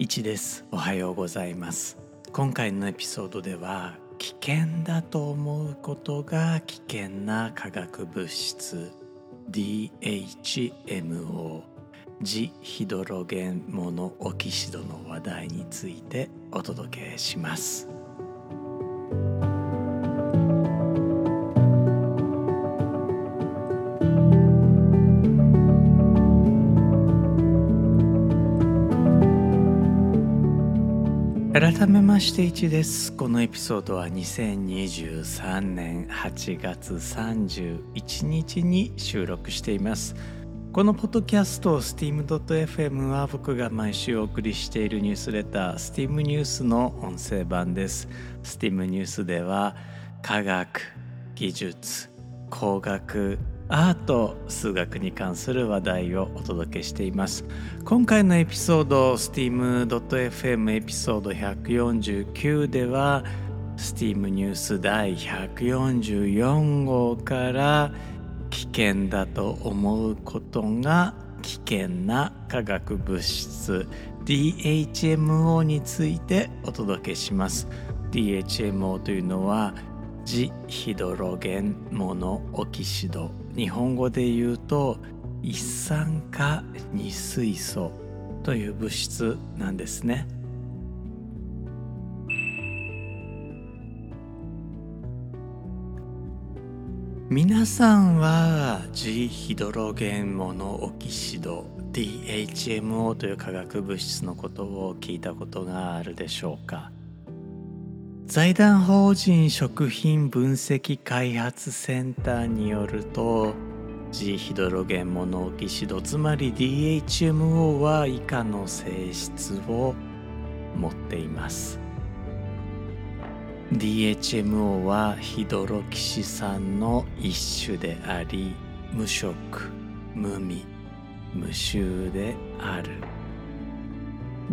一です。おはようございます。今回のエピソードでは危険だと思うことが危険な化学物質 DHMO ジヒドロゲンモノオキシドの話題についてお届けします。改めまして1です。このエピソードは2023年8月31日に収録しています。このポッドキャスト steam.fm は僕が毎週お送りしているニュースレター STEAM ニュースの音声版です。STEAM ニュースでは科学技術工学アート数学に関する話題をお届けしています。今回のエピソード steam.fm エピソード149では STEAM ニュース第144号から危険だと思うことが危険な化学物質 DHMO についてお届けします。DHMO というのはジヒドロゲンモノオキシド日本語で言うと一酸化二水素という物質なんですね。皆さんは G ヒドロゲンモノオキシド DHMO という化学物質のことを聞いたことがあるでしょうか？財団法人食品分析開発センターによると G ヒドロゲンモノオキシドつまり DHMO は以下の性質を持っています。DHMO はヒドロキシ酸の一種であり無色無味無臭である。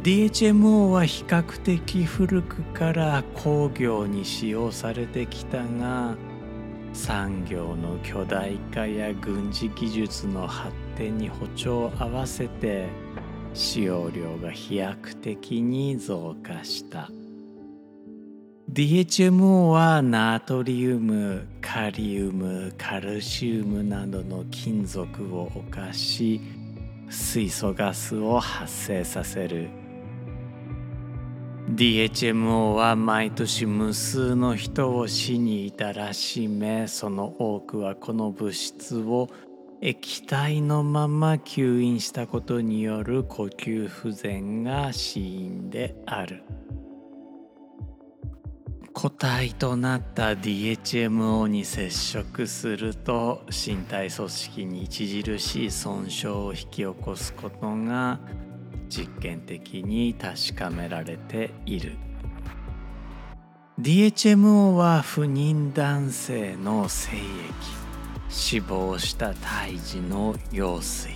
DHMO は比較的古くから工業に使用されてきたが産業の巨大化や軍事技術の発展に歩調を合わせて使用量が飛躍的に増加した。DHMO はナトリウムカリウムカルシウムなどの金属を犯し水素ガスを発生させる。DHMO は毎年無数の人を死に至らしめその多くはこの物質を液体のまま吸引したことによる呼吸不全が死因である。固体となった DHMO に接触すると身体組織に著しい損傷を引き起こすことが実験的に確かめられている。DHMO は不妊男性の精液死亡した胎児の羊水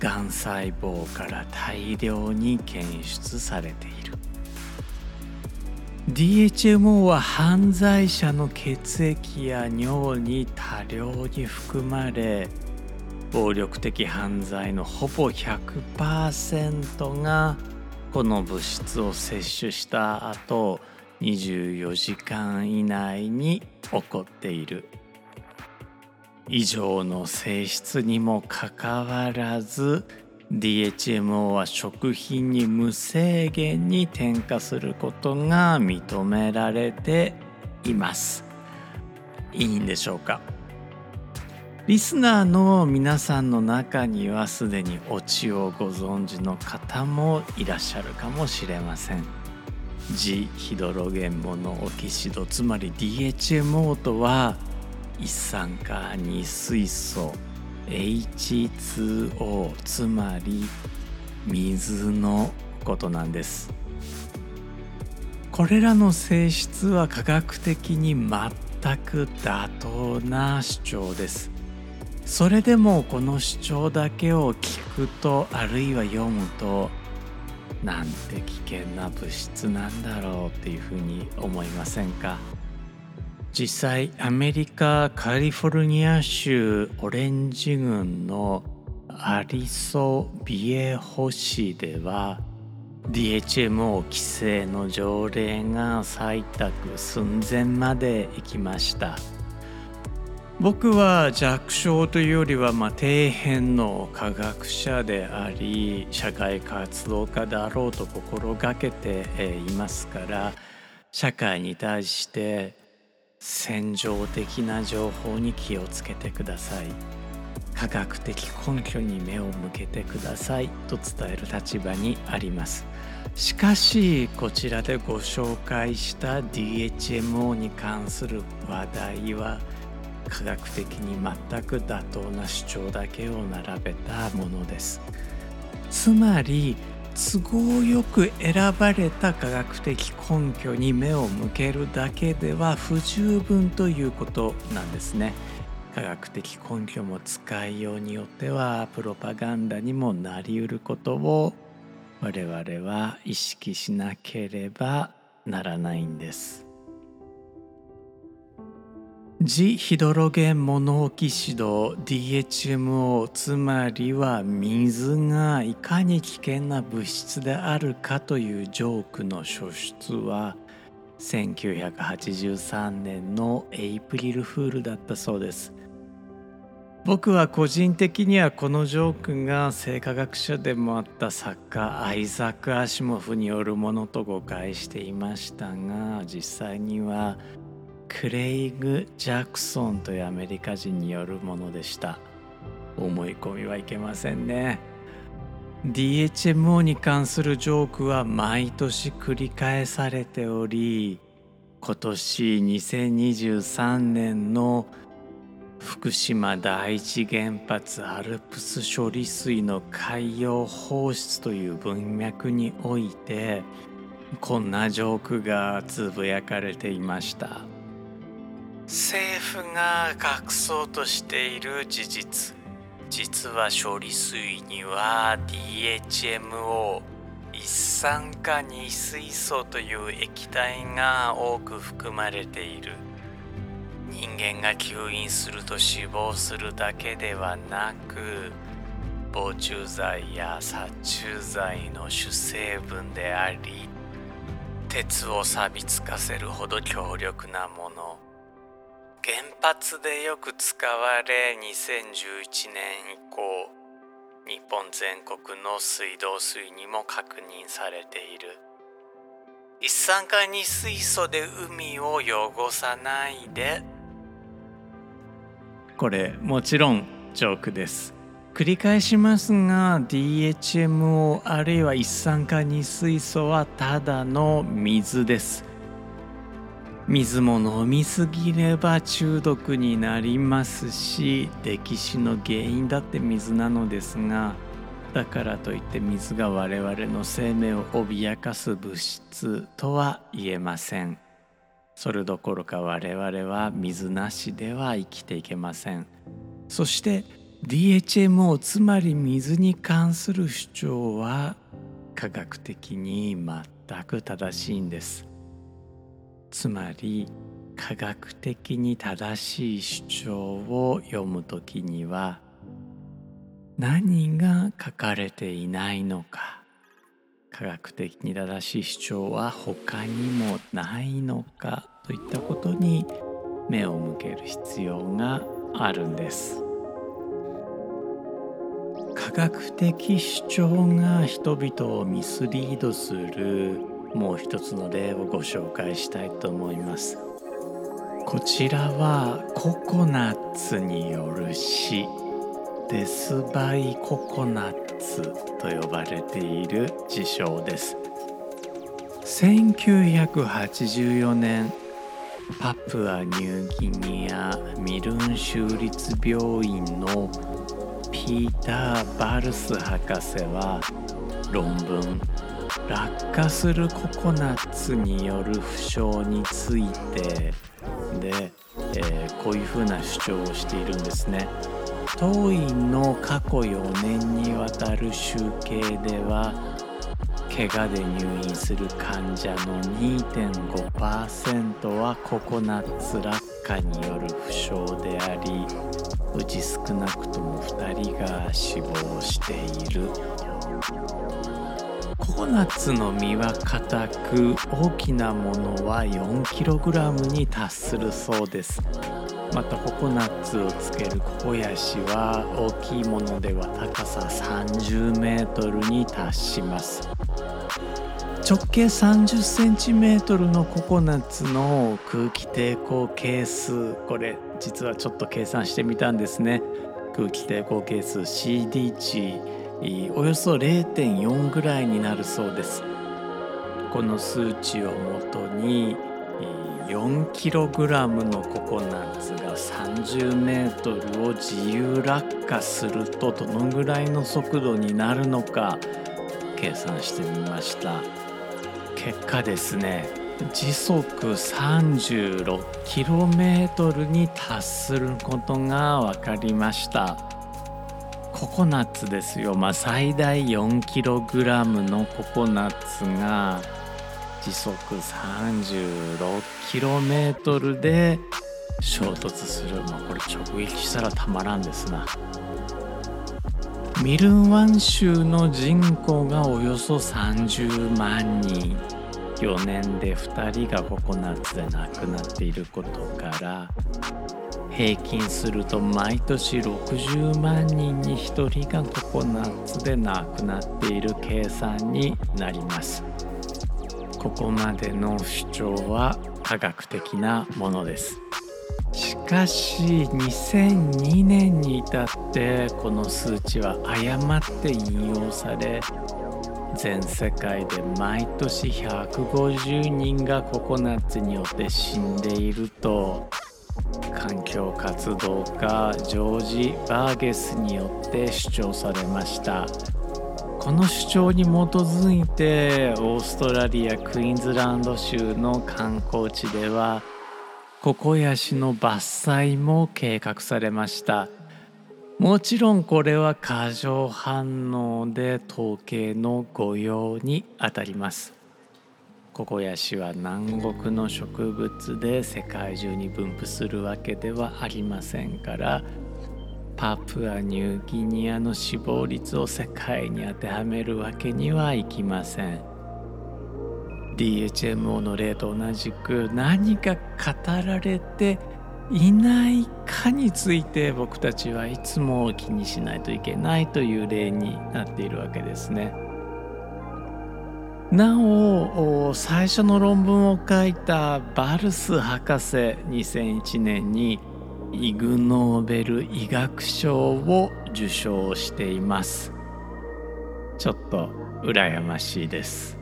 がん細胞から大量に検出されている。DHMO は犯罪者の血液や尿に多量に含まれ暴力的犯罪のほぼ100%がこの物質を摂取した後24時間以内に起こっている。以上の性質にもかかわらず DHMO は食品に無制限に添加することが認められています。いいんでしょうか？リスナーの皆さんの中にはすでにオチをご存知の方もいらっしゃるかもしれません。ジヒドロゲンモノオキシドつまり DHMO とは一酸化二水素 H2O つまり水のことなんです。これらの性質は科学的に全く妥当な主張です。それでもこの主張だけを聞くとあるいは読むとなんて危険な物質なんだろうっていうふうに思いませんか？実際アメリカカリフォルニア州オレンジ郡のアリソビエホ市では DHMO 規制の条例が採択寸前まで行きました。僕は弱小というよりはまあ底辺の科学者であり社会活動家であろうと心がけていますから社会に対して戦場的な情報に気をつけてください。科学的根拠に目を向けてくださいと伝える立場にあります。しかしこちらでご紹介した DHMO に関する話題は科学的に全く妥当な主張だけを並べたものです。つまり都合よく選ばれた科学的根拠に目を向けるだけでは不十分ということなんですね。科学的根拠も使いようによってはプロパガンダにもなりうることを我々は意識しなければならないんです。ジヒドロゲンモノオキシド DHMO つまりは水がいかに危険な物質であるかというジョークの書出は1983年のエイプリルフールだったそうです。僕は個人的にはこのジョークが生化学者でもあった作家アイザック・アシモフによるものと誤解していましたが実際にはクレイグ・ジャクソンというアメリカ人によるものでした。思い込みはいけませんね。DHMO に関するジョークは毎年繰り返されており今年2023年の「福島第一原発アルプス処理水の海洋放出という文脈においてこんなジョークがつぶやかれていました。政府が隠そうとしている事実。実は処理水には DHMO 一酸化二水素という液体が多く含まれている。人間が吸引すると死亡するだけではなく防虫剤や殺虫剤の主成分であり鉄を錆びつかせるほど強力なもの。原発でよく使われ2011年以降日本全国の水道水にも確認されている。一酸化二水素で海を汚さないで。これもちろんジョークです。繰り返しますが DHMO あるいは一酸化二水素はただの水です。水も飲みすぎれば中毒になりますし歴史の原因だって水なのですがだからといって水が我々の生命を脅かす物質とは言えません。それどころか我々は水なしでは生きていけません。そして DHMO つまり水に関する主張は科学的に全く正しいんです。つまり科学的に正しい主張を読むときには何が書かれていないのか。科学的に正しい主張は他にもないのかといったことに目を向ける必要があるんです。科学的主張が人々をミスリードするもう一つの例をご紹介したいと思います。こちらはココナッツによる詩デスバイココナッツと呼ばれている事象です。1984年パプアニューギニアミルン州立病院のピーター・バルス博士は論文「落下するココナッツによる負傷について。で」えー、こういうふうな主張をしているんですね。当院の過去4年にわたる集計では怪我で入院する患者の2.5%はココナッツ落下による負傷でありうち少なくとも2人が死亡している。ココナッツの実は硬く大きなものは 4kg に達するそうです。またココナッツをつけるココヤシは大きいものでは高さ30メートルに達します。直径30センチメートルのココナッツの空気抵抗係数。これ実はちょっと計算してみたんですね。空気抵抗係数 CD 値およそ0.4ぐらいになるそうです。この数値をもとに 4kg のココナッツが 30m を自由落下するとどのぐらいの速度になるのか計算してみました。結果ですね時速 36km に達することが分かりました。ココナッツですよ、まあ、最大 4kg のココナッツが時速 36km で衝突する、まあ、これ直撃したらたまらんですな。ミルンワン州の人口がおよそ30万人。4年で2人がココナッツで亡くなっていることから平均すると毎年60万人に1人がココナッツで亡くなっている計算になります。ここまでの主張は科学的なものです。しかし2002年に至ってこの数値は誤って引用され全世界で毎年150人がココナッツによって死んでいると環境活動家ジョージ・バーゲスによって主張されました。この主張に基づいてオーストラリアクイーンズランド州の観光地ではココヤシの伐採も計画されました。もちろんこれは過剰反応で統計の誤用にあたります。ココヤシは南国の植物で世界中に分布するわけではありませんからパプアニューギニアの死亡率を世界に当てはめるわけにはいきません DHMO の例と同じく何か語られていないかについて僕たちはいつも気にしないといけないという例になっているわけですね。なお最初の論文を書いたバルス博士2001年にイグ・ノーベル医学賞を受賞しています。ちょっと羨ましいです。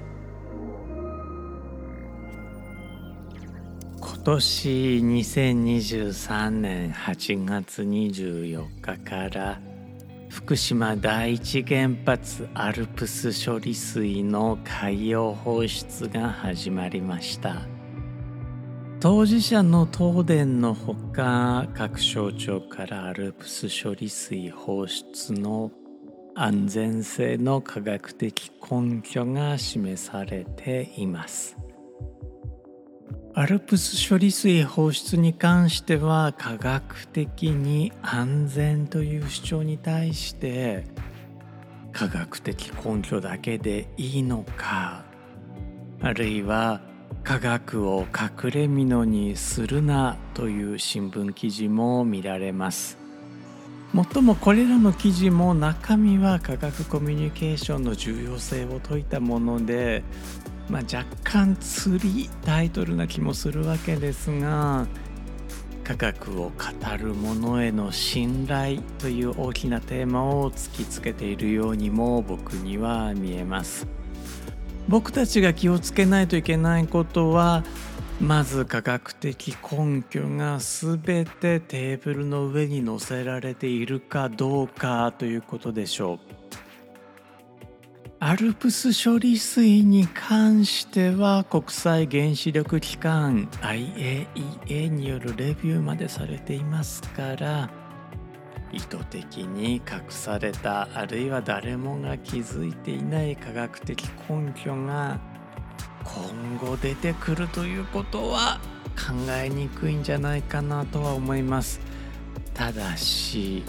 今年2023年8月24日から福島第一原発アルプス処理水の海洋放出が始まりました。当事者の東電のほか各省庁からアルプス処理水放出の安全性の科学的根拠が示されています。アルプス処理水放出に関しては科学的に安全という主張に対して科学的根拠だけでいいのかあるいは科学を隠れ蓑にするなという新聞記事も見られます。もっともこれらの記事も中身は科学コミュニケーションの重要性を説いたもので、まあ、若干釣りタイトルな気もするわけですが科学を語る者への信頼という大きなテーマを突きつけているようにも僕には見えます。僕たちが気をつけないといけないことはまず科学的根拠が全てテーブルの上に載せられているかどうかということでしょう。アルプス処理水に関しては国際原子力機関 IAEA によるレビューまでされていますから意図的に隠されたあるいは誰もが気づいていない科学的根拠が今後出てくるということは考えにくいんじゃないかなとは思います。ただし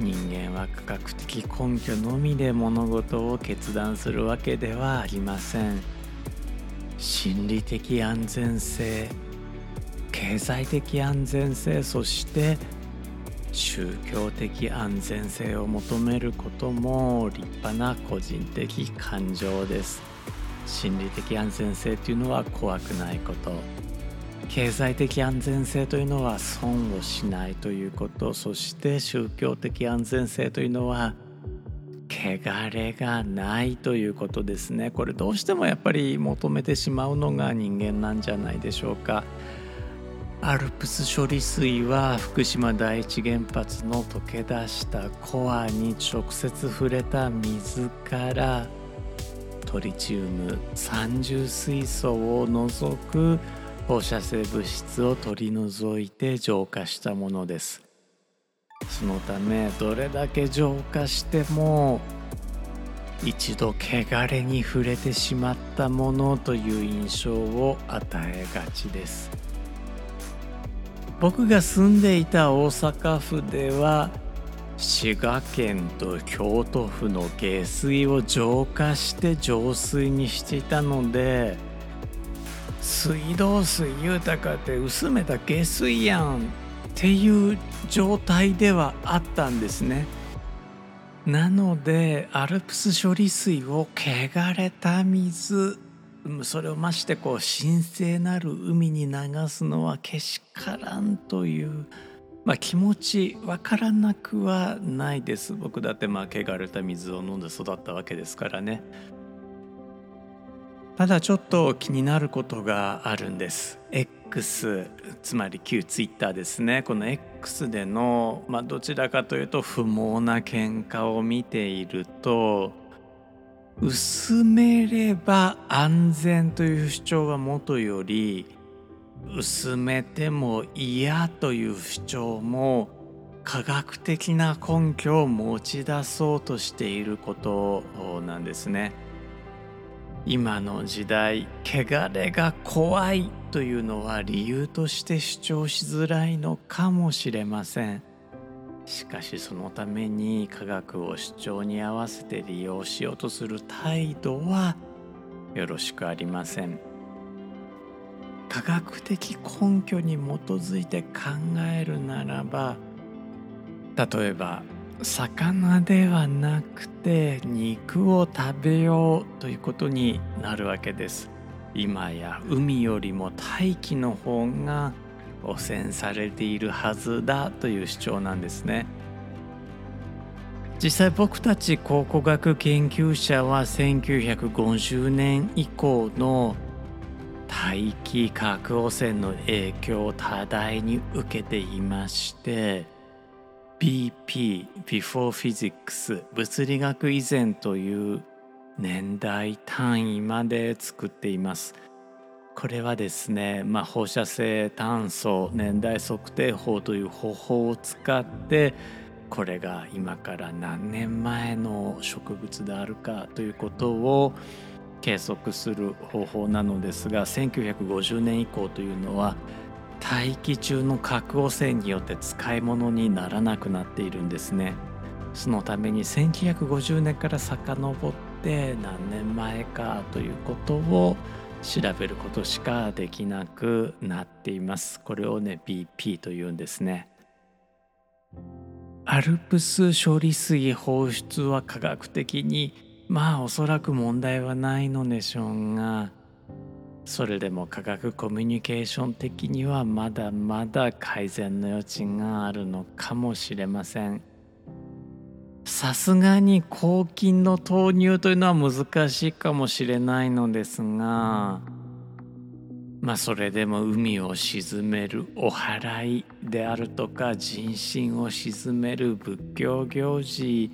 人間は科学的根拠のみで物事を決断するわけではありません。心理的安全性経済的安全性そして宗教的安全性を求めることも立派な個人的感情です。心理的安全性というのは怖くないこと。経済的安全性というのは損をしないということそして宗教的安全性というのは汚れがないということですね。これどうしてもやっぱり求めてしまうのが人間なんじゃないでしょうか。アルプス処理水は福島第一原発の溶け出したコアに直接触れた水からトリチウム三重水素を除く放射性物質を取り除いて浄化したものです。そのためどれだけ浄化しても一度汚れに触れてしまったものという印象を与えがちです。僕が住んでいた大阪府では滋賀県と京都府の下水を浄化して浄水にしていたので水道水豊かって薄めた下水やんっていう状態ではあったんですね。なのでアルプス処理水を汚れた水それをましてこう神聖なる海に流すのはけしからんという、まあ、気持ちわからなくはないです僕だってまあ汚れた水を飲んで育ったわけですからねただちょっと気になることがあるんです X つまり旧 Twitter ですねこの X での、まあ、どちらかというと不毛な喧嘩を見ていると薄めれば安全という主張はもとより薄めても嫌という主張も科学的な根拠を持ち出そうとしていることなんですね。今の時代汚れが怖いというのは理由として主張しづらいのかもしれません。しかしそのために科学を主張に合わせて利用しようとする態度はよろしくありません。科学的根拠に基づいて考えるならば例えば魚ではなくて肉を食べようということになるわけです。今や海よりも大気の方が汚染されているはずだという主張なんですね。実際僕たち考古学研究者は1950年以降の大気核汚染の影響を多大に受けていまして BP Before Physics 物理学以前という年代単位まで作っています。これはですね、まあ、放射性炭素年代測定法という方法を使ってこれが今から何年前の植物であるかということを計測する方法なのですが1950年以降というのは大気中の核汚染によって使い物にならなくなっているんですね。そのために1950年から遡って何年前かということを調べることしかできなくなっています。これをね BP というんですね。アルプス処理水放出は科学的にまあおそらく問題はないのでしょうがそれでも科学コミュニケーション的にはまだまだ改善の余地があるのかもしれません。さすがに抗菌の投入というのは難しいかもしれないのですがまあそれでも海を沈めるお祓いであるとか人心を沈める仏教行事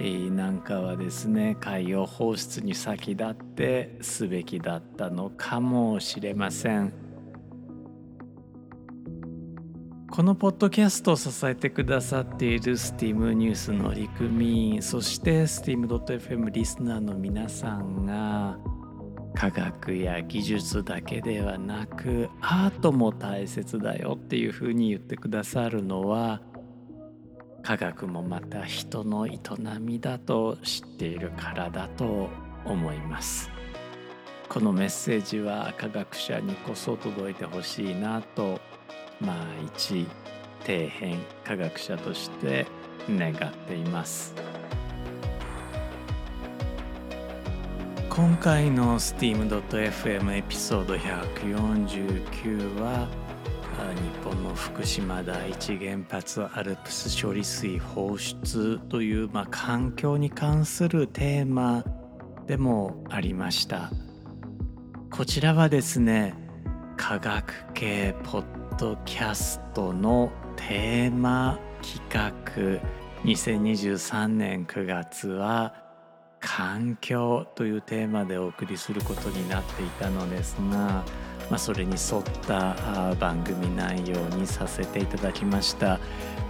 なんかはですね海洋放出に先立ってすべきだったのかもしれません。このポッドキャストを支えてくださっている STEAM ニュースの陸民そして STEAM.fm リスナーの皆さんが科学や技術だけではなくアートも大切だよっていうふうに言ってくださるのは科学もまた人の営みだと知っているからだと思います。このメッセージは科学者にこそ届いてほしいなとまあ一底辺科学者として願っています。今回の steam.fm エピソード149は日本の福島第一原発アルプス処理水放出という、まあ、環境に関するテーマでもありました。こちらはですね科学系ポッドキャストのテーマ企画。2023年9月は環境というテーマでお送りすることになっていたのですがまあ、それに沿った番組内容にさせていただきました。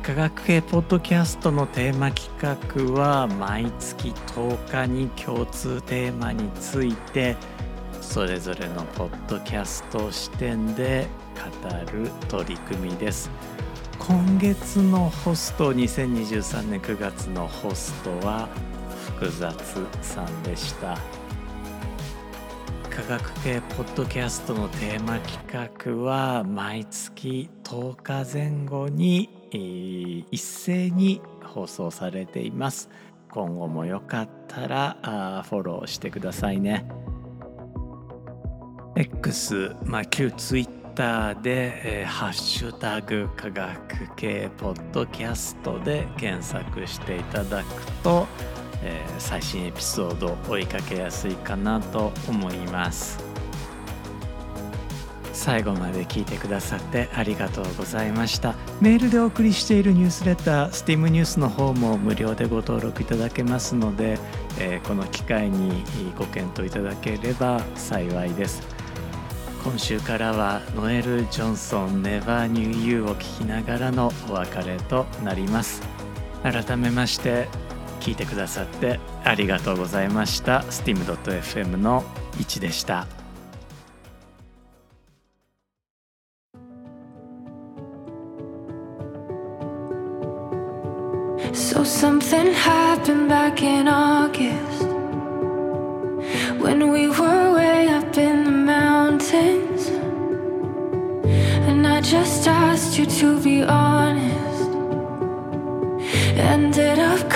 科学系ポッドキャストのテーマ企画は毎月10日に共通テーマについてそれぞれのポッドキャスト視点で語る取り組みです。今月のホスト2023年9月のホストは複雑さんでした。科学系ポッドキャストのテーマ企画は毎月10日前後に一斉に放送されています。今後もよかったらフォローしてくださいね。X、まあ、旧 Twitter で、えー、ハッシュタグ科学系ポッドキャストで検索していただくとえー、最新エピソード追いかけやすいかなと思います。最後まで聞いてくださってありがとうございました。メールでお送りしているニュースレター STEAM ニュースの方も無料でご登録いただけますので、えー、この機会にご検討いただければ幸いです。今週からはノエル・ジョンソン Never Knew You を聞きながらのお別れとなります。改めまして聞いてくださってありがとうございました steam.fm の1でした So something happened back in August When we were way up in the mountains And I just asked you to be honest ended up